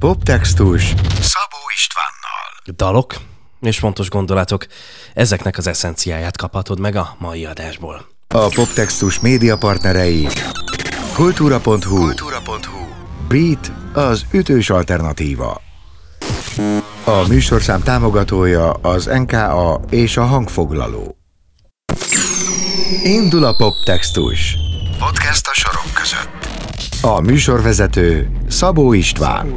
Poptextus Szabó Istvánnal dalok és fontos gondolatok. Ezeknek az eszenciáját kaphatod meg a mai adásból. A Poptextus média partnerei Kultúra.hu Kultúra.hu Beat az ütős alternatíva. A műsorszám támogatója az NKA és a hangfoglaló. Indul a Poptextus. Podcast a sorok. A műsorvezető Szabó István.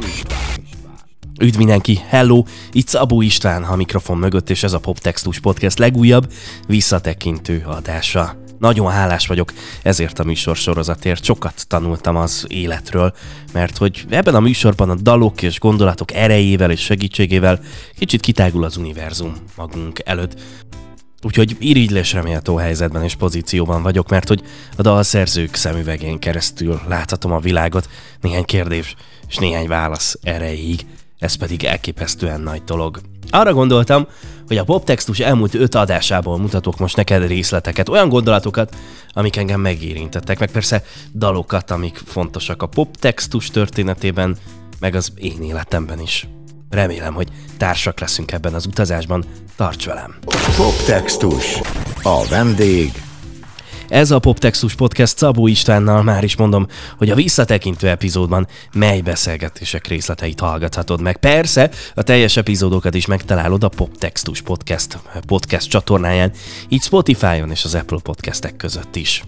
Üdv mindenki, hello! Itt Szabó István a mikrofon mögött, és ez a Poptextus Podcast legújabb, visszatekintő adása. Nagyon hálás vagyok ezért a műsor sorozatért, sokat tanultam az életről, mert hogy ebben a műsorban a dalok és gondolatok erejével és segítségével kicsit kitágul az univerzum magunk előtt. Úgyhogy irigylésre méltó helyzetben és pozícióban vagyok, mert hogy a dalszerzők szemüvegén keresztül láthatom a világot, néhány kérdés és néhány válasz erejéig. Ez pedig elképesztően nagy dolog. Arra gondoltam, hogy a poptextus elmúlt öt adásából mutatok most neked részleteket, olyan gondolatokat, amik engem megérintettek, meg persze dalokat, amik fontosak a poptextus történetében, meg az én életemben is. Remélem, hogy társak leszünk ebben az utazásban. Tarts velem! Poptextus. A vendég Ez a Poptextus Podcast Szabó Istvánnal már is mondom, hogy a visszatekintő epizódban mely beszélgetések részleteit hallgathatod meg. Persze, a teljes epizódokat is megtalálod a Poptextus Podcast podcast csatornáján, így Spotify-on és az Apple podcastek között is.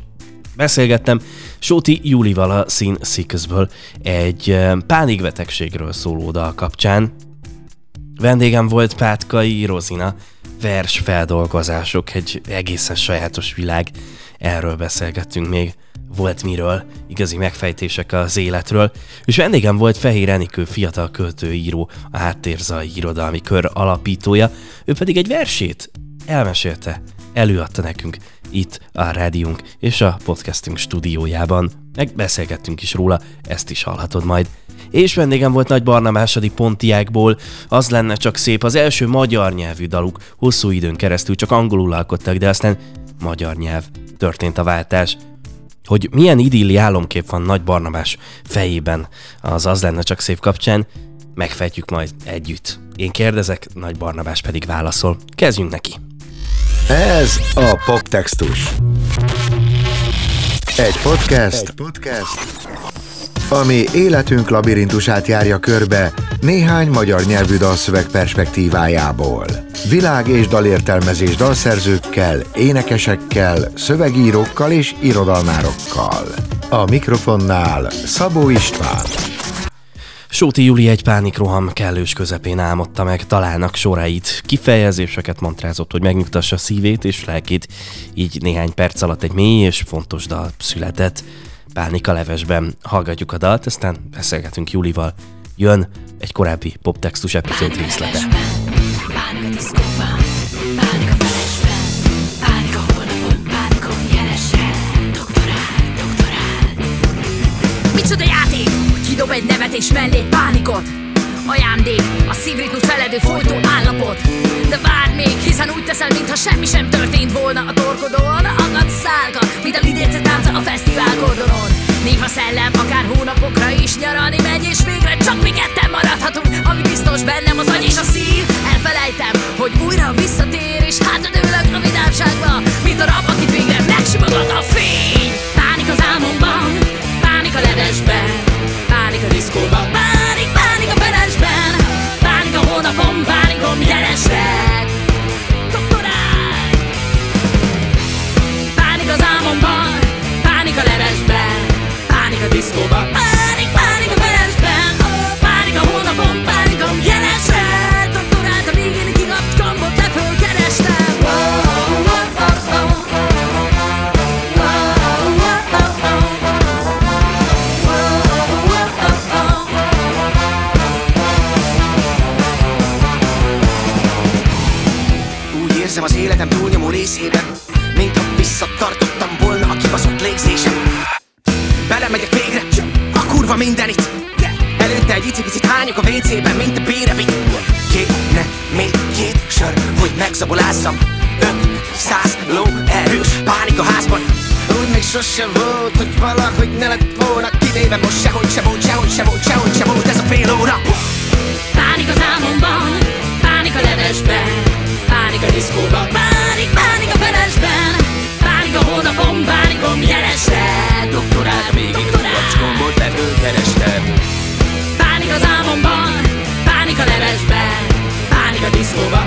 Beszélgettem Sóti Júlival a Sin Sixből egy eh, pánikbetegségről szóló dal kapcsán, Vendégem volt Pátkai Rozina, vers feldolgozások, egy egészen sajátos világ. Erről beszélgettünk még. Volt miről, igazi megfejtések az életről, és vendégem volt Fehér Enikő, fiatal költőíró, a Háttérzai Irodalmi Kör alapítója, ő pedig egy versét elmesélte, előadta nekünk itt a rádiónk és a podcastünk stúdiójában. Meg beszélgettünk is róla, ezt is hallhatod majd. És vendégem volt Nagy Barna második pontiákból, az lenne csak szép, az első magyar nyelvű daluk hosszú időn keresztül csak angolul alkottak, de aztán magyar nyelv történt a váltás. Hogy milyen idilli álomkép van Nagy Barnabás fejében az az lenne csak szép kapcsán, megfejtjük majd együtt. Én kérdezek, Nagy Barnabás pedig válaszol. Kezdjünk neki! Ez a Poptextus. Egy podcast, Egy podcast, ami életünk labirintusát járja körbe néhány magyar nyelvű dalszöveg perspektívájából. Világ és dalértelmezés dalszerzőkkel, énekesekkel, szövegírókkal és irodalmárokkal. A mikrofonnál Szabó István. Sóti Júli egy pánikroham kellős közepén álmodta meg találnak sorait. Kifejezéseket mantrázott, hogy megnyugtassa szívét és lelkét. Így néhány perc alatt egy mély és fontos dal született. Pánika levesben hallgatjuk a dalt, aztán beszélgetünk Júlival. Jön egy korábbi poptextus epizód részlete. Pánik kidob egy nevetés mellé pánikot. Ajándék, a szívritmus feledő folytó állapot. De várj még, hiszen úgy teszel, mintha semmi sem történt volna A torkodon. Akad szálka, mint a lidérce tánca a fesztivál kordonon Néha szellem, akár hónapokra is nyaralni megy És végre csak mi ketten maradhatunk Ami biztos bennem az agy és a szív. Elfelejtem, hogy újra visszatér És hátradőlök a vidámságba Mint a rab, akit végre megsimogat a fény. Pánik az álmomban, pánik a levesben Pánik a diszkóban, pánik, pánik a felesben Pánik a hónapon, pánikom jelesek Doktorál Pánik az álmomban, pánik a levesben Pánik a diszkóban, pánik, Icipicit hányok a WC-ben, mint a bérevit Kéne még két sör, hogy megzabolázzam Öt-száz ló erős pánik a házban. Úgy még sose volt, hogy valahogy ne lett volna Kivéve most sehogy se volt, sehogy se volt, sehogy se volt Ez a fél óra. Felesben Pánik a diszkóban, pánik, pánik a felesben Pánik a hónapon, pánikom jelesre Doktorát még itt kukacs gombot lefölkerestem Pánik az álmomban, pánik a levesben Pánik a diszkóban,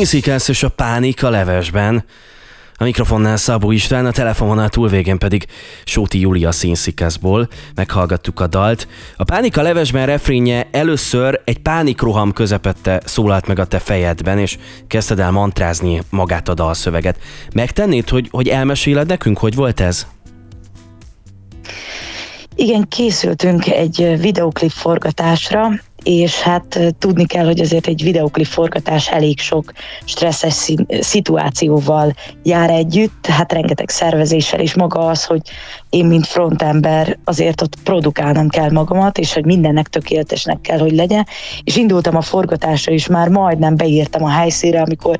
Színszikász és a pánik a levesben. A mikrofonnál Szabó István, a telefononál túlvégén pedig Sóti Júlia színszikászból. Meghallgattuk a dalt. A pánik a levesben refrénje először egy pánikroham közepette szólalt meg a te fejedben, és kezdted el mantrázni magát a dalszöveget. Megtennéd, hogy, hogy elmeséled nekünk, hogy volt ez? Igen, készültünk egy videoklip forgatásra, és hát tudni kell, hogy azért egy videoklip forgatás elég sok stresszes szituációval jár együtt, hát rengeteg szervezéssel, és maga az, hogy én, mint frontember, azért ott produkálnom kell magamat, és hogy mindennek tökéletesnek kell, hogy legyen, és indultam a forgatásra, és már majdnem beírtam a helyszínre, amikor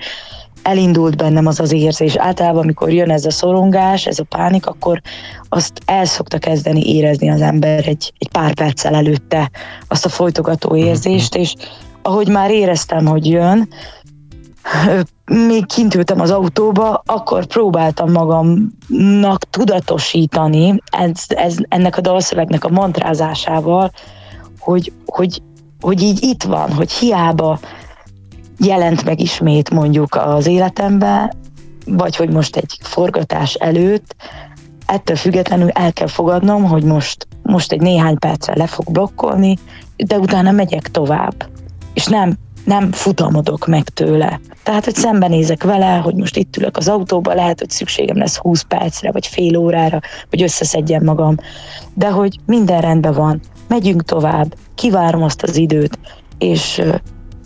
elindult bennem az az érzés. Általában, amikor jön ez a szorongás, ez a pánik, akkor azt el szokta kezdeni érezni az ember egy, egy pár perccel előtte azt a folytogató érzést, és ahogy már éreztem, hogy jön, még kint ültem az autóba, akkor próbáltam magamnak tudatosítani ez, ez, ennek a dalszövegnek a mantrázásával, hogy, hogy, hogy így itt van, hogy hiába jelent meg ismét mondjuk az életembe, vagy hogy most egy forgatás előtt, ettől függetlenül el kell fogadnom, hogy most, most egy néhány percre le fog blokkolni, de utána megyek tovább. És nem, nem futamodok meg tőle. Tehát, hogy szembenézek vele, hogy most itt ülök az autóba, lehet, hogy szükségem lesz 20 percre, vagy fél órára, hogy összeszedjem magam. De hogy minden rendben van, megyünk tovább, kivárom azt az időt, és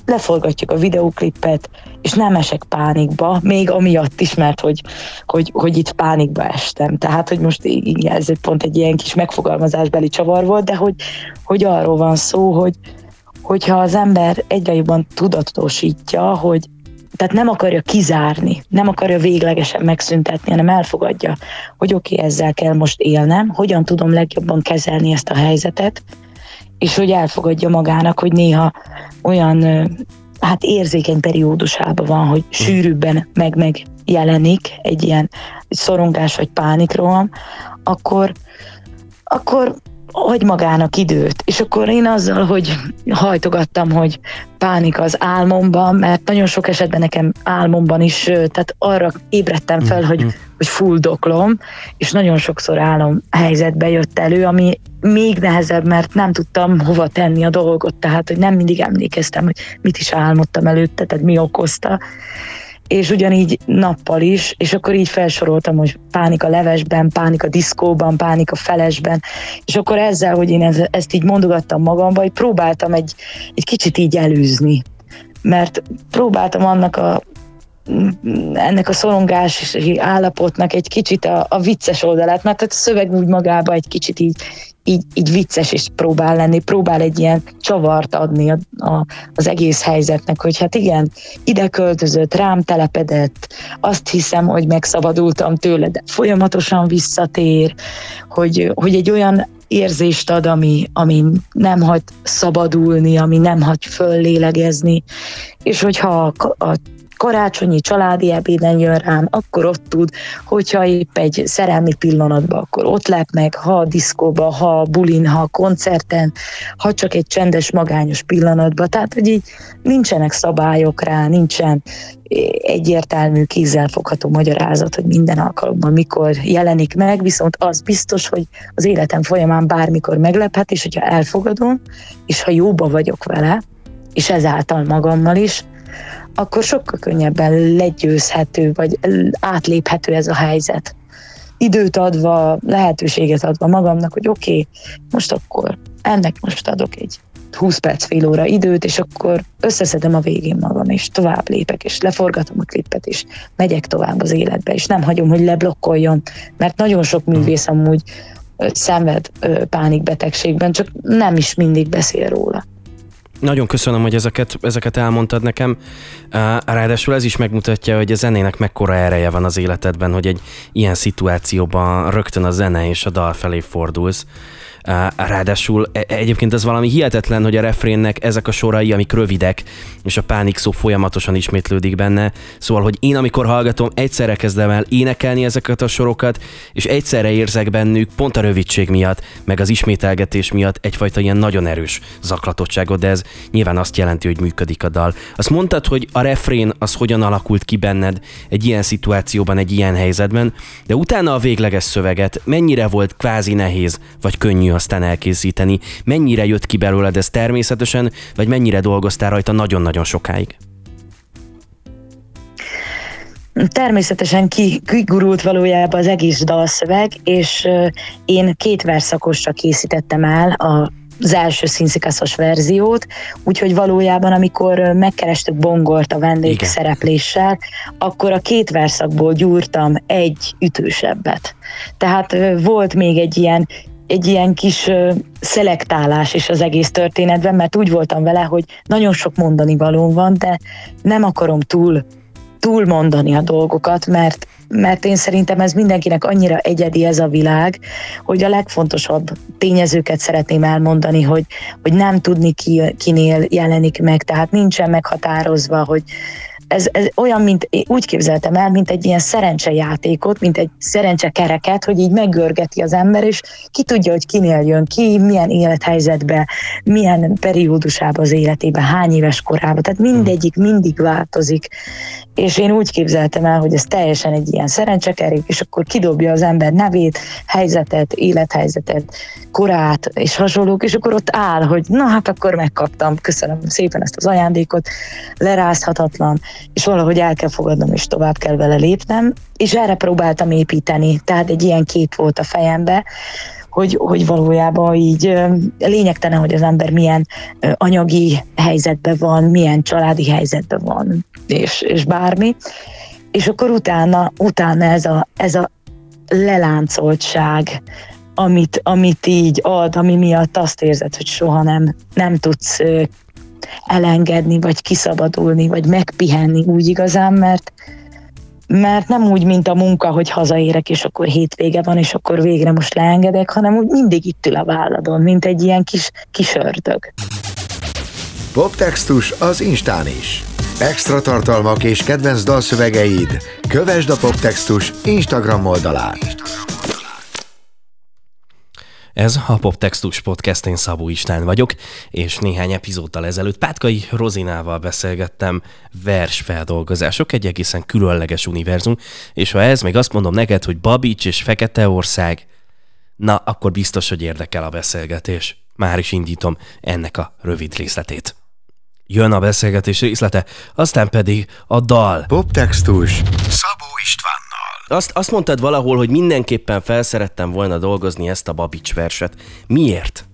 leforgatjuk a videóklipet, és nem esek pánikba, még amiatt is, mert hogy, hogy, hogy itt pánikba estem. Tehát, hogy most igen, ez pont egy ilyen kis megfogalmazásbeli csavar volt, de hogy, hogy arról van szó, hogy, hogyha az ember egyre jobban tudatosítja, hogy tehát nem akarja kizárni, nem akarja véglegesen megszüntetni, hanem elfogadja, hogy oké, okay, ezzel kell most élnem, hogyan tudom legjobban kezelni ezt a helyzetet, és hogy elfogadja magának, hogy néha olyan hát érzékeny periódusában van, hogy sűrűbben meg megjelenik egy ilyen szorongás vagy pánikroham, akkor, akkor hagy magának időt. És akkor én azzal, hogy hajtogattam, hogy pánik az álmomban, mert nagyon sok esetben nekem álmomban is, tehát arra ébredtem fel, hogy, hogy fuldoklom, és nagyon sokszor álom helyzetbe jött elő, ami még nehezebb, mert nem tudtam hova tenni a dolgot, tehát hogy nem mindig emlékeztem, hogy mit is álmodtam előtte, tehát mi okozta. És ugyanígy nappal is, és akkor így felsoroltam, hogy pánik a levesben, pánik a diszkóban, pánik a felesben, és akkor ezzel, hogy én ez- ezt így mondogattam magamba, hogy próbáltam egy, egy kicsit így elűzni, mert próbáltam annak a ennek a szorongási állapotnak egy kicsit a, a vicces oldalát, mert a szöveg úgy magába egy kicsit így, így, így vicces is próbál lenni, próbál egy ilyen csavart adni a, a, az egész helyzetnek, hogy hát igen, ide költözött, rám telepedett, azt hiszem, hogy megszabadultam tőle, de folyamatosan visszatér, hogy, hogy egy olyan érzést ad, ami, ami nem hagy szabadulni, ami nem hagy föllélegezni, és hogyha a, a karácsonyi családi ebéden jön rám, akkor ott tud, hogyha épp egy szerelmi pillanatban, akkor ott lep meg, ha a diszkóba, ha a bulin, ha a koncerten, ha csak egy csendes, magányos pillanatban. Tehát, hogy így nincsenek szabályok rá, nincsen egyértelmű, kézzelfogható magyarázat, hogy minden alkalommal mikor jelenik meg, viszont az biztos, hogy az életem folyamán bármikor meglephet, és hogyha elfogadom, és ha jóba vagyok vele, és ezáltal magammal is, akkor sokkal könnyebben legyőzhető, vagy átléphető ez a helyzet. Időt adva, lehetőséget adva magamnak, hogy oké, okay, most akkor ennek most adok egy 20 perc, fél óra időt, és akkor összeszedem a végén magam, és tovább lépek, és leforgatom a klippet, és megyek tovább az életbe, és nem hagyom, hogy leblokkoljon, mert nagyon sok művész amúgy szenved pánikbetegségben, csak nem is mindig beszél róla. Nagyon köszönöm, hogy ezeket, ezeket elmondtad nekem. Ráadásul ez is megmutatja, hogy a zenének mekkora ereje van az életedben, hogy egy ilyen szituációban rögtön a zene és a dal felé fordulsz. Ráadásul e, egyébként ez valami hihetetlen, hogy a refrénnek ezek a sorai, amik rövidek, és a pánik szó folyamatosan ismétlődik benne. Szóval, hogy én amikor hallgatom, egyszerre kezdem el énekelni ezeket a sorokat, és egyszerre érzek bennük pont a rövidség miatt, meg az ismételgetés miatt egyfajta ilyen nagyon erős zaklatottságot, de ez nyilván azt jelenti, hogy működik a dal. Azt mondtad, hogy a refrén az hogyan alakult ki benned egy ilyen szituációban, egy ilyen helyzetben, de utána a végleges szöveget mennyire volt kvázi nehéz, vagy könnyű aztán elkészíteni? Mennyire jött ki belőled ez természetesen, vagy mennyire dolgoztál rajta nagyon-nagyon sokáig? Természetesen kigurult valójában az egész dalszöveg, és én két verszakosra készítettem el a az első színszikaszos verziót, úgyhogy valójában, amikor megkerestük Bongort a vendégszerepléssel, akkor a két verszakból gyúrtam egy ütősebbet. Tehát volt még egy ilyen egy ilyen kis szelektálás is az egész történetben, mert úgy voltam vele, hogy nagyon sok mondani való van, de nem akarom túl, túl mondani a dolgokat, mert, mert én szerintem ez mindenkinek annyira egyedi ez a világ, hogy a legfontosabb tényezőket szeretném elmondani, hogy, hogy nem tudni ki, kinél jelenik meg, tehát nincsen meghatározva, hogy ez, ez olyan, mint úgy képzeltem el, mint egy ilyen szerencsejátékot, mint egy szerencsekereket, hogy így meggörgeti az ember, és ki tudja, hogy kinél jön ki, milyen élethelyzetbe, milyen periódusában az életében, hány éves korában, tehát mindegyik mindig változik, és én úgy képzeltem el, hogy ez teljesen egy ilyen szerencsekerék, és akkor kidobja az ember nevét, helyzetet, élethelyzetet, korát és hasonlók, és akkor ott áll, hogy na hát akkor megkaptam, köszönöm szépen ezt az ajándékot, lerázhatatlan, és valahogy el kell fogadnom, és tovább kell vele lépnem, és erre próbáltam építeni, tehát egy ilyen kép volt a fejembe, hogy, hogy valójában így lényegtelen, hogy az ember milyen anyagi helyzetben van, milyen családi helyzetben van, és, és bármi. És akkor utána, utána ez a, ez a leláncoltság, amit, amit így ad, ami miatt azt érzed, hogy soha nem, nem tudsz elengedni, vagy kiszabadulni, vagy megpihenni úgy igazán, mert, mert nem úgy, mint a munka, hogy hazaérek, és akkor hétvége van, és akkor végre most leengedek, hanem úgy mindig itt ül a válladon, mint egy ilyen kis, kis ördög. Poptextus az Instán is. Extra tartalmak és kedvenc dalszövegeid. Kövesd a Poptextus Instagram oldalát. Ez a Poptextus Podcast, én Szabó István vagyok, és néhány epizóddal ezelőtt Pátkai Rozinával beszélgettem versfeldolgozások, egy egészen különleges univerzum, és ha ez, még azt mondom neked, hogy Babics és Feketeország, na, akkor biztos, hogy érdekel a beszélgetés. Már is indítom ennek a rövid részletét. Jön a beszélgetés részlete, aztán pedig a dal. Poptextus Szabó Istvánnal. Azt, azt mondtad valahol, hogy mindenképpen felszerettem volna dolgozni ezt a Babics verset. Miért?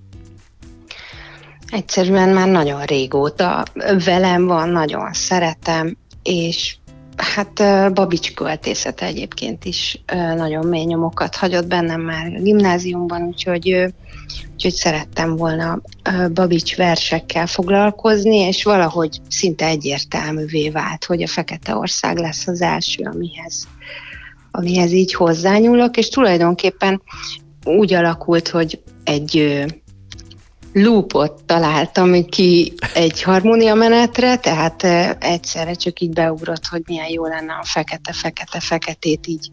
Egyszerűen már nagyon régóta velem van, nagyon szeretem, és Hát Babics költészete egyébként is nagyon mély nyomokat hagyott bennem már gimnáziumban, úgyhogy, úgyhogy szerettem volna Babics versekkel foglalkozni, és valahogy szinte egyértelművé vált, hogy a Fekete Ország lesz az első, amihez, amihez így hozzányúlok, és tulajdonképpen úgy alakult, hogy egy loopot találtam ki egy harmónia menetre, tehát egyszerre csak így beugrott, hogy milyen jó lenne a fekete-fekete-feketét így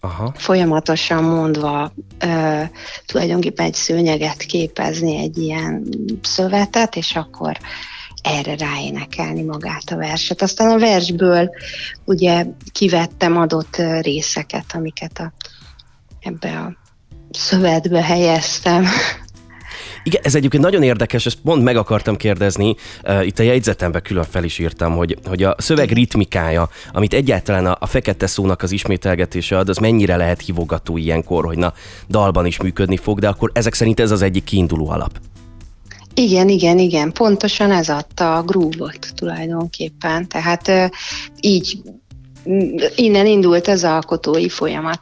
Aha. folyamatosan mondva ö, tulajdonképpen egy szőnyeget képezni, egy ilyen szövetet, és akkor erre ráénekelni magát a verset. Aztán a versből ugye kivettem adott részeket, amiket a, ebbe a szövetbe helyeztem. Igen, ez egyébként nagyon érdekes, ezt pont meg akartam kérdezni, uh, itt a jegyzetembe külön fel is írtam, hogy, hogy a szöveg ritmikája, amit egyáltalán a, a fekete szónak az ismételgetése ad, az mennyire lehet hívogató ilyenkor, hogy na, dalban is működni fog, de akkor ezek szerint ez az egyik kiinduló alap. Igen, igen, igen, pontosan ez adta a groove-ot tulajdonképpen, tehát így innen indult az alkotói folyamat.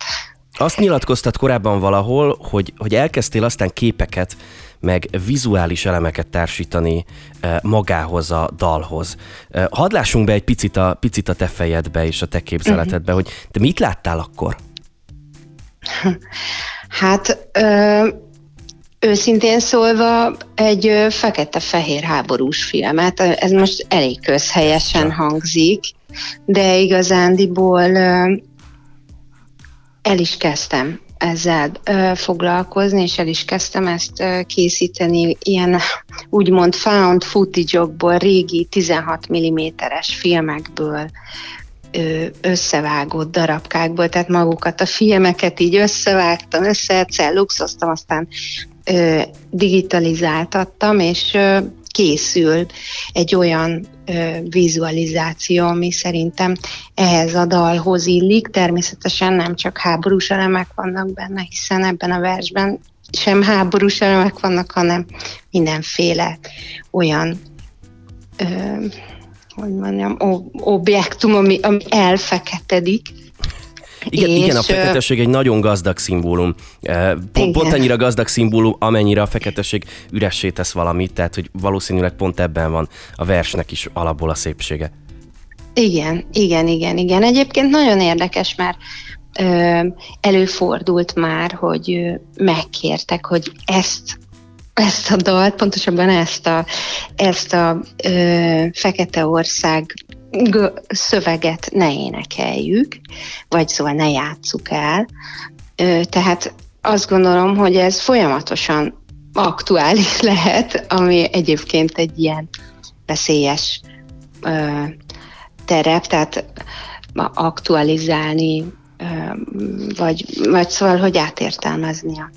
Azt nyilatkoztat korábban valahol, hogy, hogy elkezdtél aztán képeket, meg vizuális elemeket társítani magához a dalhoz. Hadd lássunk be egy picit a, picit a te fejedbe és a te képzeletedbe, hogy te mit láttál akkor? Hát ö, őszintén szólva egy fekete-fehér háborús filmet, ez most elég közhelyesen hangzik, de igazándiból el is kezdtem ezzel foglalkozni, és el is kezdtem ezt készíteni ilyen úgymond found footage-okból, régi 16 mm-es filmekből, összevágott darabkákból, tehát magukat a filmeket így összevágtam, összecelluxoztam, aztán ö, digitalizáltattam, és készül egy olyan vizualizáció, ami szerintem ehhez a dalhoz illik. Természetesen nem csak háborús elemek vannak benne, hiszen ebben a versben sem háborús elemek vannak, hanem mindenféle olyan ö, hogy mondjam, objektum, ami, ami elfeketedik. Igen, És, igen, a ö, feketeség egy nagyon gazdag szimbólum. Pont, pont annyira gazdag szimbólum, amennyire a feketeség üressé tesz valamit, tehát hogy valószínűleg pont ebben van a versnek is alapból a szépsége. Igen, igen, igen, igen. Egyébként nagyon érdekes, mert ö, előfordult már, hogy ö, megkértek, hogy ezt ezt a dalt, pontosabban ezt a, ezt a ö, Fekete Ország szöveget ne énekeljük, vagy szóval ne játsszuk el. Tehát azt gondolom, hogy ez folyamatosan aktuális lehet, ami egyébként egy ilyen veszélyes ö, terep, tehát aktualizálni, ö, vagy, vagy szóval, hogy átértelmezni a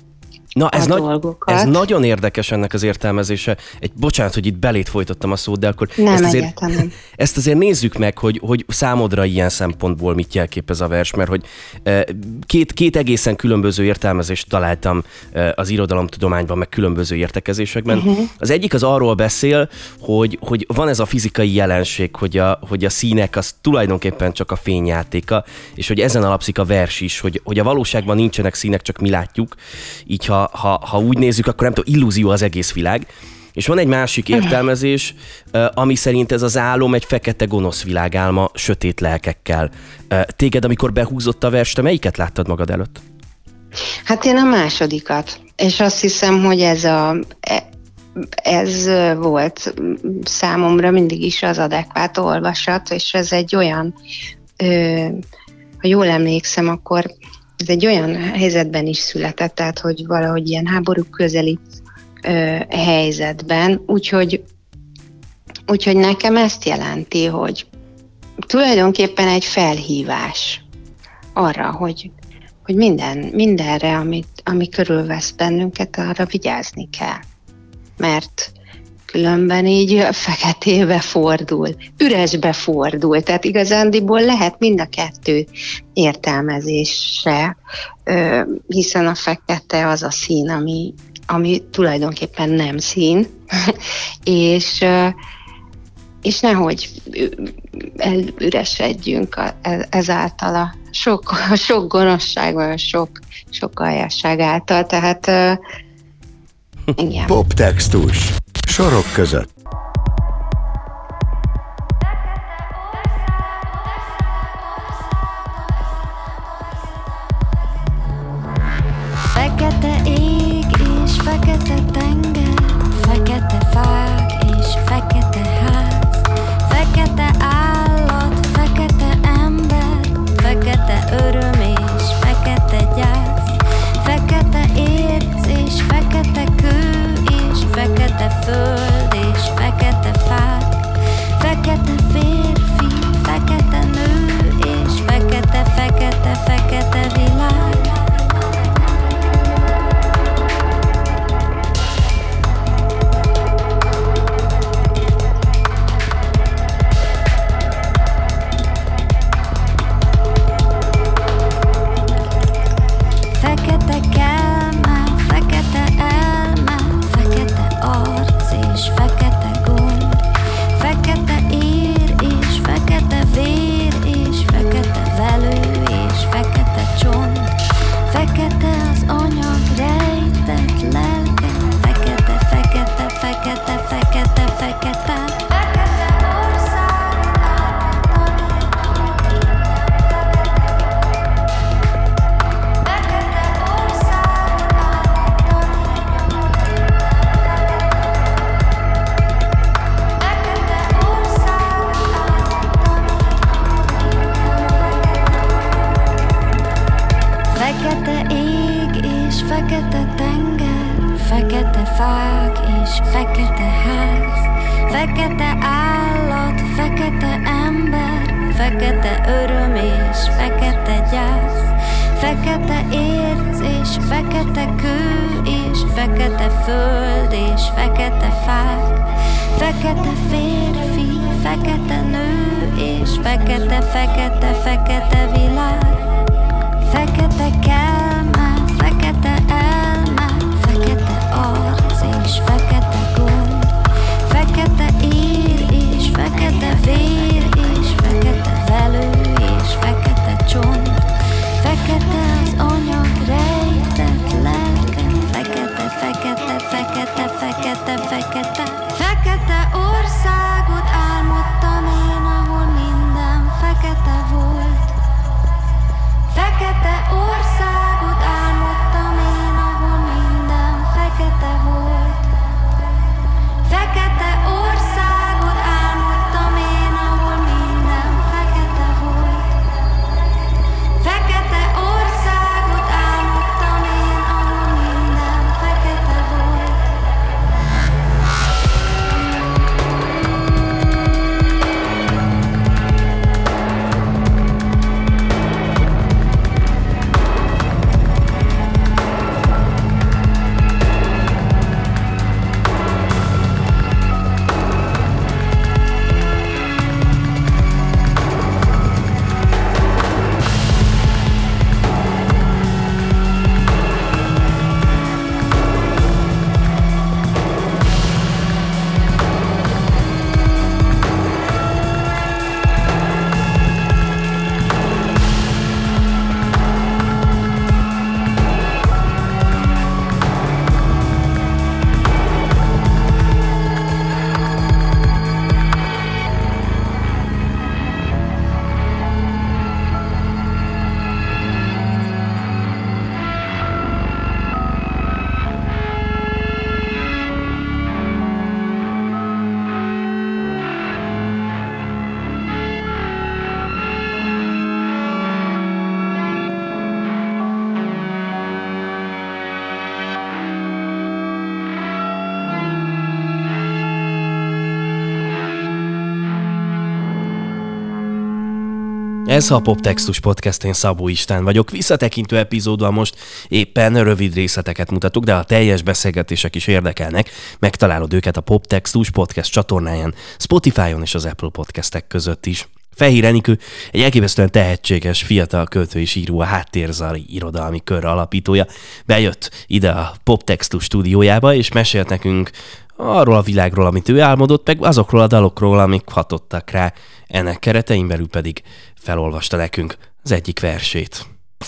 Na, ez, nagy, dolgokat. ez nagyon érdekes ennek az értelmezése. Egy, bocsánat, hogy itt belét folytottam a szót, de akkor Nem, ezt, azért, ezt azért nézzük meg, hogy, hogy számodra ilyen szempontból mit jelképez a vers, mert hogy eh, két, két egészen különböző értelmezést találtam eh, az irodalomtudományban, meg különböző értekezésekben. Uh-huh. Az egyik az arról beszél, hogy, hogy van ez a fizikai jelenség, hogy a, hogy a színek az tulajdonképpen csak a fényjátéka, és hogy ezen alapszik a vers is, hogy, hogy a valóságban nincsenek színek, csak mi látjuk. Így ha, ha, ha úgy nézzük, akkor nem tudom, illúzió az egész világ. És van egy másik értelmezés, ami szerint ez az álom egy fekete gonosz világálma, sötét lelkekkel. Téged, amikor behúzott a vers, te melyiket láttad magad előtt? Hát én a másodikat, és azt hiszem, hogy ez a e- ez volt számomra mindig is az adekvát olvasat, és ez egy olyan, ö, ha jól emlékszem, akkor ez egy olyan helyzetben is született, tehát hogy valahogy ilyen háború közeli ö, helyzetben, úgyhogy, úgyhogy nekem ezt jelenti, hogy tulajdonképpen egy felhívás arra, hogy, hogy minden, mindenre, amit, ami körülvesz bennünket, arra vigyázni kell. Mert különben így feketébe fordul, üresbe fordul, tehát igazándiból lehet mind a kettő értelmezésre, hiszen a fekete az a szín, ami, ami tulajdonképpen nem szín, és és nehogy elüresedjünk e, ezáltal a sok, a sok gonoszság, vagy a sok, sok aljasság által, tehát uh, igen. Poptextus. Sorok között. Ez a Poptextus Podcast, én Szabó Istán vagyok. Visszatekintő epizódban most éppen rövid részleteket mutatok, de a teljes beszélgetések is érdekelnek. Megtalálod őket a Poptextus Podcast csatornáján, Spotify-on és az Apple Podcastek között is. Fehér Enikő egy elképesztően tehetséges fiatal költő és író, a Háttérzali Irodalmi Kör alapítója. Bejött ide a Poptextus stúdiójába, és mesélt nekünk arról a világról, amit ő álmodott, meg azokról a dalokról, amik hatottak rá. Ennek keretein belül pedig felolvasta nekünk az egyik versét.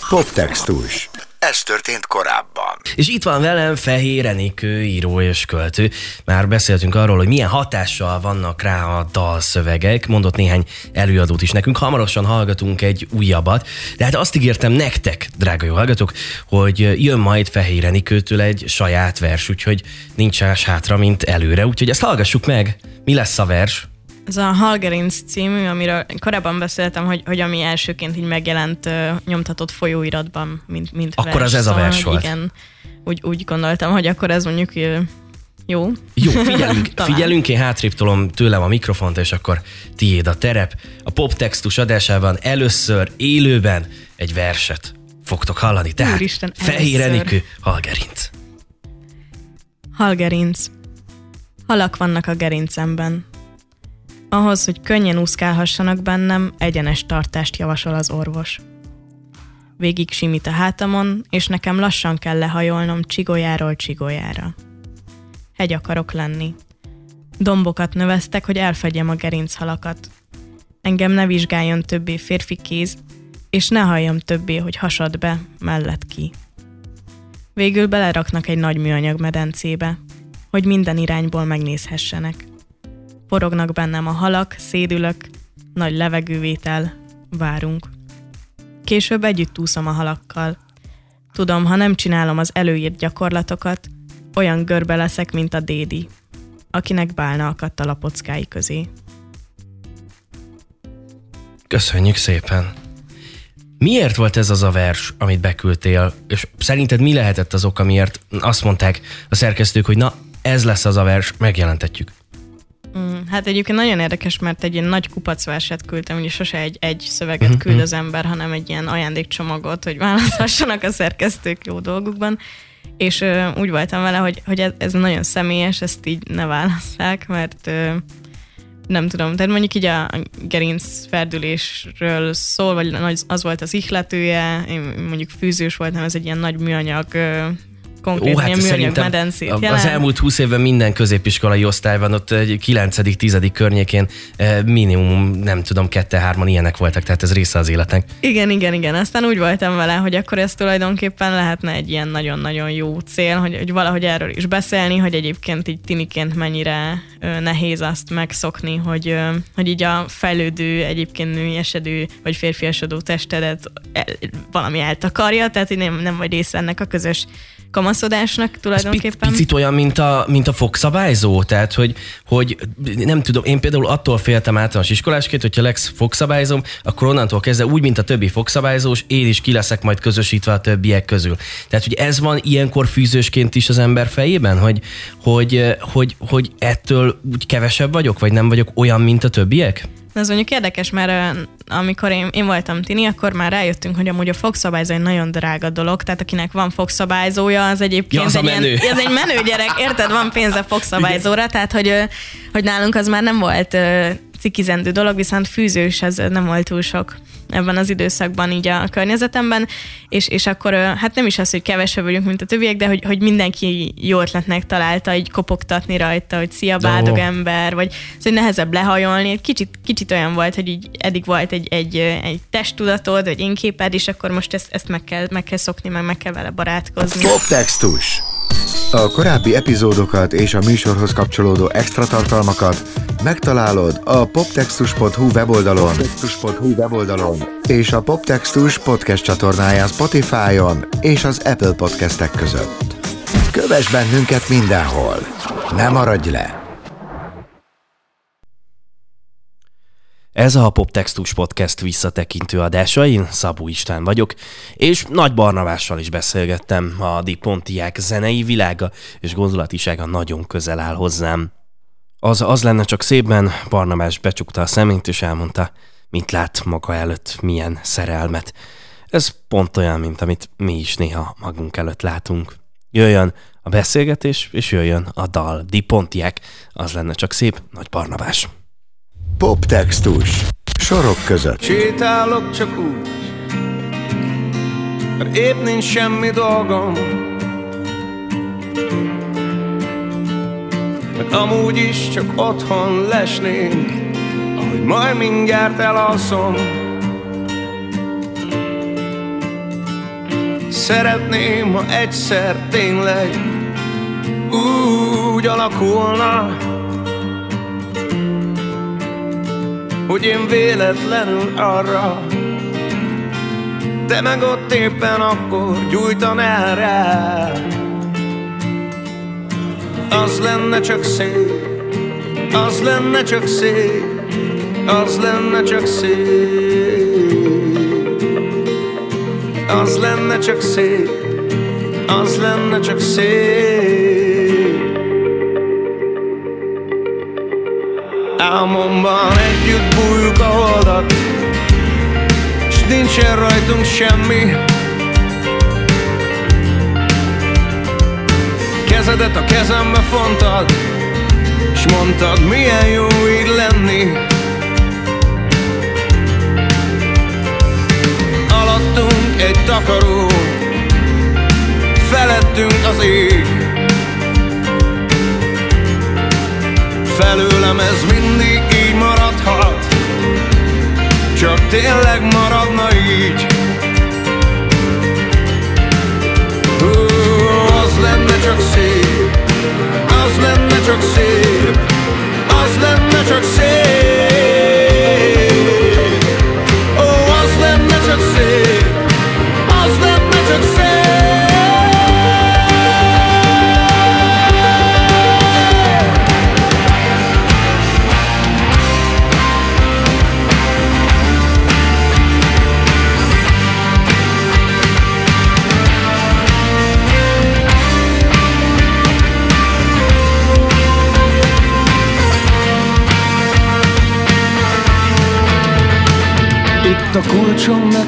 Poptextus. Ez történt korábban. És itt van velem Fehér Enikő, író és költő. Már beszéltünk arról, hogy milyen hatással vannak rá a dalszövegek, mondott néhány előadót is nekünk. Hamarosan hallgatunk egy újabbat, de hát azt ígértem nektek, drága jó hallgatók, hogy jön majd Fehér Enikőtől egy saját vers, úgyhogy nincs más hátra, mint előre. Úgyhogy ezt hallgassuk meg. Mi lesz a vers? Ez a Halgerinc című, amiről korábban beszéltem, hogy, hogy ami elsőként így megjelent uh, nyomtatott folyóiratban, mint, mint Akkor az ez a Szóval, vers volt. Igen, úgy, úgy gondoltam, hogy akkor ez mondjuk uh, jó. Jó, figyelünk, figyelünk, én hátrébb tolom tőlem a mikrofont, és akkor tiéd a terep. A poptextus adásában először élőben egy verset fogtok hallani. Tehát Úristen, Fehér. Enikő, Halgerinc. Halgerinc. Halak vannak a gerincemben. Ahhoz, hogy könnyen úszkálhassanak bennem, egyenes tartást javasol az orvos. Végig simít a hátamon, és nekem lassan kell lehajolnom csigolyáról csigolyára. Hegy akarok lenni. Dombokat növesztek, hogy elfedjem a gerinchalakat. Engem ne vizsgáljon többé férfi kéz, és ne halljam többé, hogy hasad be, mellett ki. Végül beleraknak egy nagy műanyag medencébe, hogy minden irányból megnézhessenek. Forognak bennem a halak, szédülök, nagy levegővétel, várunk. Később együtt úszom a halakkal. Tudom, ha nem csinálom az előírt gyakorlatokat, olyan görbe leszek, mint a dédi, akinek bálna akadt a lapockái közé. Köszönjük szépen. Miért volt ez az a vers, amit beküldtél, és szerinted mi lehetett az oka, miért azt mondták a szerkesztők, hogy na, ez lesz az a vers, megjelentetjük. Mm, hát egyébként nagyon érdekes, mert egy ilyen nagy kupacverset küldtem, ugye sose egy, egy szöveget küld az ember, hanem egy ilyen ajándékcsomagot, hogy választhassanak a szerkesztők jó dolgukban. És ö, úgy voltam vele, hogy, hogy ez, ez nagyon személyes, ezt így ne válasszák, mert ö, nem tudom, tehát mondjuk így a gerinc ferdülésről szól, vagy az, az volt az ihletője, én mondjuk fűzős voltam, ez egy ilyen nagy műanyag, ö, konkrét Ó, hát műanyag szerintem medencét a- az jelent. elmúlt 20 évben minden középiskolai osztályban, ott egy 9.-10. környékén eh, minimum, nem tudom, kette-hárman ilyenek voltak, tehát ez része az életnek. Igen, igen, igen. Aztán úgy voltam vele, hogy akkor ez tulajdonképpen lehetne egy ilyen nagyon-nagyon jó cél, hogy, hogy valahogy erről is beszélni, hogy egyébként így tiniként mennyire ö, nehéz azt megszokni, hogy, ö, hogy így a fejlődő, egyébként nőiesedő vagy férfiasodó testedet el, valami eltakarja, tehát így nem, nem vagy része ennek a közös kamaszodásnak Ez tulajdonképpen. picit olyan, mint a, mint a fogszabályzó, tehát hogy, hogy nem tudom, én például attól féltem általános iskolásként, hogyha lesz fogszabályzom, akkor onnantól kezdve úgy, mint a többi fogszabályzós, én is ki leszek majd közösítve a többiek közül. Tehát, hogy ez van ilyenkor fűzősként is az ember fejében, hogy, hogy, hogy, hogy ettől úgy kevesebb vagyok, vagy nem vagyok olyan, mint a többiek? De ez mondjuk érdekes, mert amikor én, én voltam tini, akkor már rájöttünk, hogy amúgy a fogszabályzó egy nagyon drága dolog, tehát akinek van fogszabályzója, az egyébként Ja, az egy, menő. Ilyen, az egy menő gyerek, érted? Van pénze fogszabályzóra, tehát hogy, hogy nálunk az már nem volt cikizendő dolog, viszont fűzős ez nem volt túl sok ebben az időszakban így a környezetemben, és, és akkor hát nem is az, hogy kevesebb vagyunk, mint a többiek, de hogy, hogy mindenki jó ötletnek találta így kopogtatni rajta, hogy szia, bádog Ó. ember, vagy hogy nehezebb lehajolni. Egy Kicsit, kicsit olyan volt, hogy így eddig volt egy, egy, egy testtudatod, vagy én képed, és akkor most ezt, ezt meg, kell, meg kell szokni, meg meg kell vele barátkozni. Poptextus. A korábbi epizódokat és a műsorhoz kapcsolódó extra tartalmakat megtalálod a poptextus.hu weboldalon, poptextus.hu weboldalon és a Poptextus podcast csatornáján Spotify-on és az Apple podcastek között. Kövess bennünket mindenhol! Ne maradj le! Ez a Poptextus Podcast visszatekintő adása, én Szabó István vagyok, és Nagy Barnavással is beszélgettem, a Dipontiák zenei világa és gondolatisága nagyon közel áll hozzám. Az, az lenne csak szépben, Barnabás becsukta a szemét és elmondta, mint lát maga előtt milyen szerelmet. Ez pont olyan, mint amit mi is néha magunk előtt látunk. Jöjjön a beszélgetés, és jöjjön a dal. Dipontiák, az lenne csak szép, Nagy Barnabás. Poptextus. Sorok között. Sétálok csak úgy, mert épp nincs semmi dolgom. Meg amúgy is csak otthon lesnénk Ahogy majd mindjárt elalszom. Szeretném, ha egyszer tényleg úgy alakulna Hogy én véletlenül arra Te meg ott éppen akkor gyújtanál rá Az lenne csak szép Az lenne csak szép Az lenne csak szép Az lenne csak szép Az lenne csak szép Álmomban együtt bújjuk Kezedet a kezembe fontad S mondtad milyen jó így lenni. Alattunk egy takaró Felettünk az ég. Felőlem ez mindig így maradhat Csak tényleg maradna így. Ó, Az lenne csak szép lenne csak szép Az lenne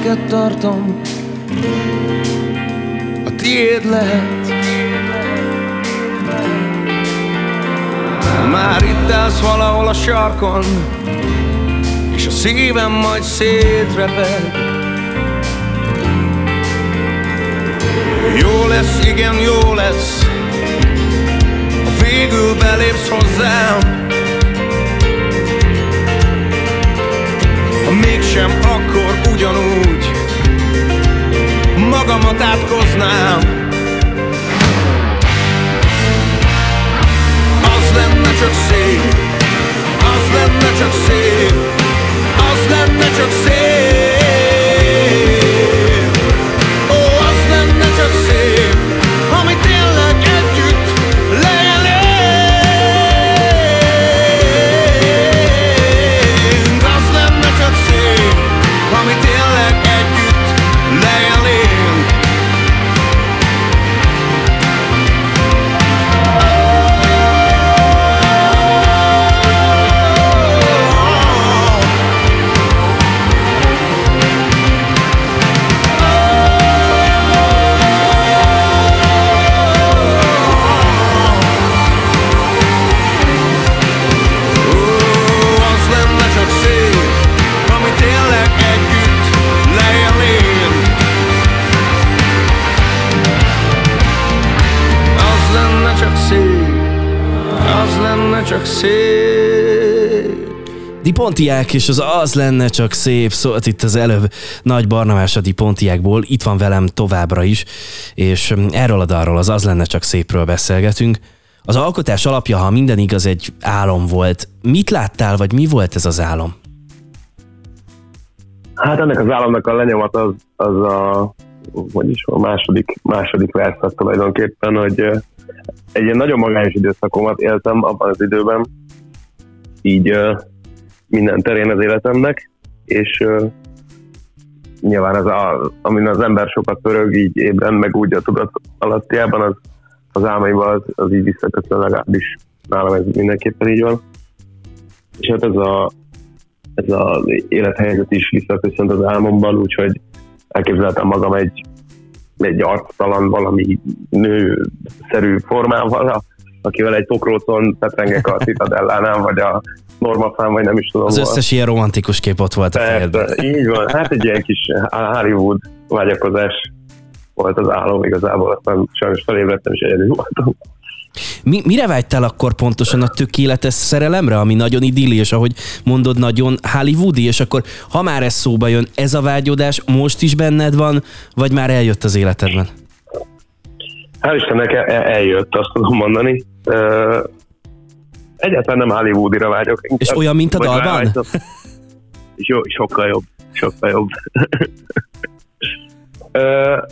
neked tartom. A tiéd lehet. Már itt állsz valahol a sarkon És a szívem majd szétreped Jó lesz, igen, jó lesz. Ha végül belépsz hozzám Ha mégsem, akkor ugyanúgy. Magamat átkoznám. Az lenne csak szép. Az lenne csak szép. Az lenne csak szép Pontiák és az az lenne csak szép, szólt itt az előbb Nagy Barnabás a Di Pontiákból, itt van velem továbbra is, és mm, erről a dalról, az az lenne csak szépről beszélgetünk. Az alkotás alapja, ha minden igaz, egy álom volt. Mit láttál, vagy mi volt ez az álom? Hát ennek az államnak a lenyomat az, az a, hogy is van, második, második verszak tulajdonképpen, hogy egy ilyen nagyon magányos időszakomat éltem abban az időben, így minden terén az életemnek, és nyilván az, a, amin az ember sokat pörög, így ébren, meg úgy a tudat alattiában, az, az álmaiban az, az így visszaköszön legalábbis nálam ez mindenképpen így van. És hát ez a, ez az élethelyzet is visszaköszönt az álmomban, úgyhogy elképzeltem magam egy, egy arctalan valami nőszerű formával, a- akivel egy pokrócon petrengek a Citadellánál, vagy a Normafán, vagy nem is tudom Az hol. összes ilyen romantikus kép ott volt a fejedben. Így van. Hát egy ilyen kis Hollywood vágyakozás volt az álom igazából, aztán sajnos felébredtem, és egyedül voltam. Mi, mire vágytál akkor pontosan a tökéletes szerelemre, ami nagyon idilli, és ahogy mondod, nagyon hollywoodi, és akkor ha már ez szóba jön, ez a vágyódás most is benned van, vagy már eljött az életedben? Hál' Istennek el- el- eljött, azt tudom mondani. Egyáltalán nem Hollywoodira vágyok. És olyan, mint a dalban? Jó, sokkal jobb. Sokkal jobb.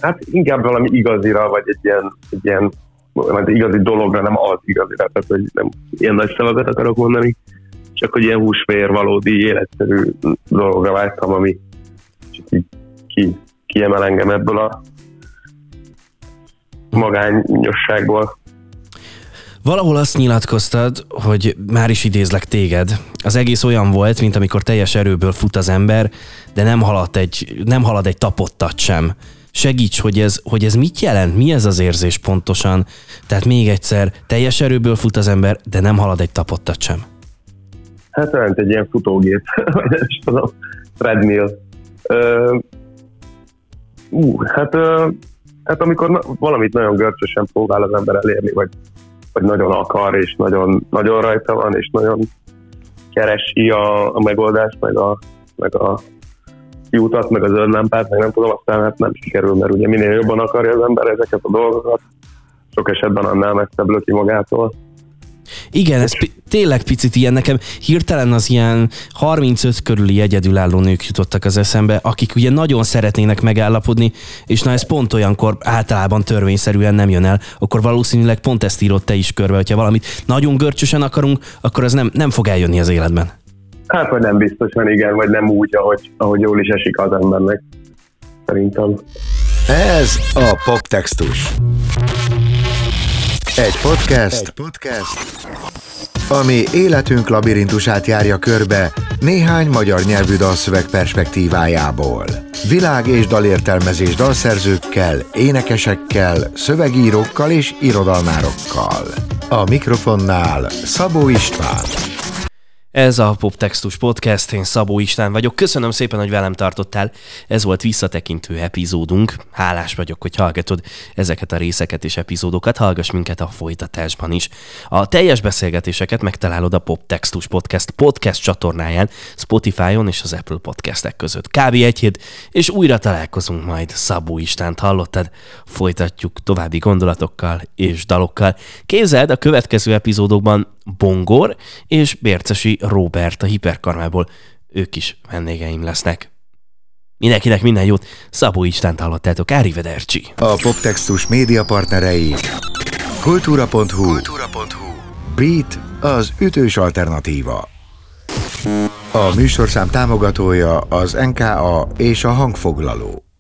Hát inkább valami igazira, vagy egy ilyen, egy ilyen vagy igazi dologra, nem az igazira, tehát hogy nem ilyen nagy szavakat akarok mondani, csak hogy ilyen húsvér, valódi, életszerű dologra vágytam, ami csak így ki, kiemel engem ebből a magányosságból. Valahol azt nyilatkoztad, hogy már is idézlek téged. Az egész olyan volt, mint amikor teljes erőből fut az ember, de nem halad egy, nem halad egy tapottat sem. Segíts, hogy ez, hogy ez mit jelent, mi ez az érzés pontosan. Tehát még egyszer, teljes erőből fut az ember, de nem halad egy tapottat sem. Hát olyan, egy ilyen futógép, vagy nem is tudom, treadmill. Ú, hát, hát amikor valamit nagyon görcsösen próbál az ember elérni, vagy, vagy nagyon akar, és nagyon, nagyon rajta van, és nagyon keresi a, a megoldást, meg a, meg a kiutat, meg a zöld lámpát, meg nem tudom, aztán hát nem sikerül, mert ugye minél jobban akarja az ember ezeket a dolgokat, sok esetben annál messzebb löki magától. Igen, ez pi- tényleg picit ilyen nekem hirtelen az ilyen 35 körüli egyedülálló nők jutottak az eszembe, akik ugye nagyon szeretnének megállapodni, és na ez pont olyankor általában törvényszerűen nem jön el, akkor valószínűleg pont ezt írott te is körbe, hogyha valamit nagyon görcsösen akarunk, akkor az nem, nem fog eljönni az életben. Hát, vagy nem biztosan igen, vagy nem úgy, ahogy, ahogy jól is esik az embernek. Szerintem. Ez a Poptextus. Egy podcast, Egy podcast, ami életünk labirintusát járja körbe néhány magyar nyelvű dalszöveg perspektívájából. Világ és dalértelmezés dalszerzőkkel, énekesekkel, szövegírókkal és irodalmárokkal. A mikrofonnál Szabó István. Ez a Poptextus Podcast, én Szabó István vagyok. Köszönöm szépen, hogy velem tartottál. Ez volt visszatekintő epizódunk. Hálás vagyok, hogy hallgatod ezeket a részeket és epizódokat. Hallgass minket a folytatásban is. A teljes beszélgetéseket megtalálod a Poptextus Podcast podcast csatornáján, Spotify-on és az Apple Podcastek között. Kb. egy hét, és újra találkozunk majd. Szabó Istvánt hallottad. Folytatjuk további gondolatokkal és dalokkal. Képzeld, a következő epizódokban Bongor és Bércesi Robert a Hiperkarmából. Ők is vendégeim lesznek. Mindenkinek minden jót, Szabó Istánt hallottátok, Arrivederci. A Poptextus média partnerei kultúra.hu, kultúra.hu. Beat az ütős alternatíva. A műsorszám támogatója az NKA és a hangfoglaló.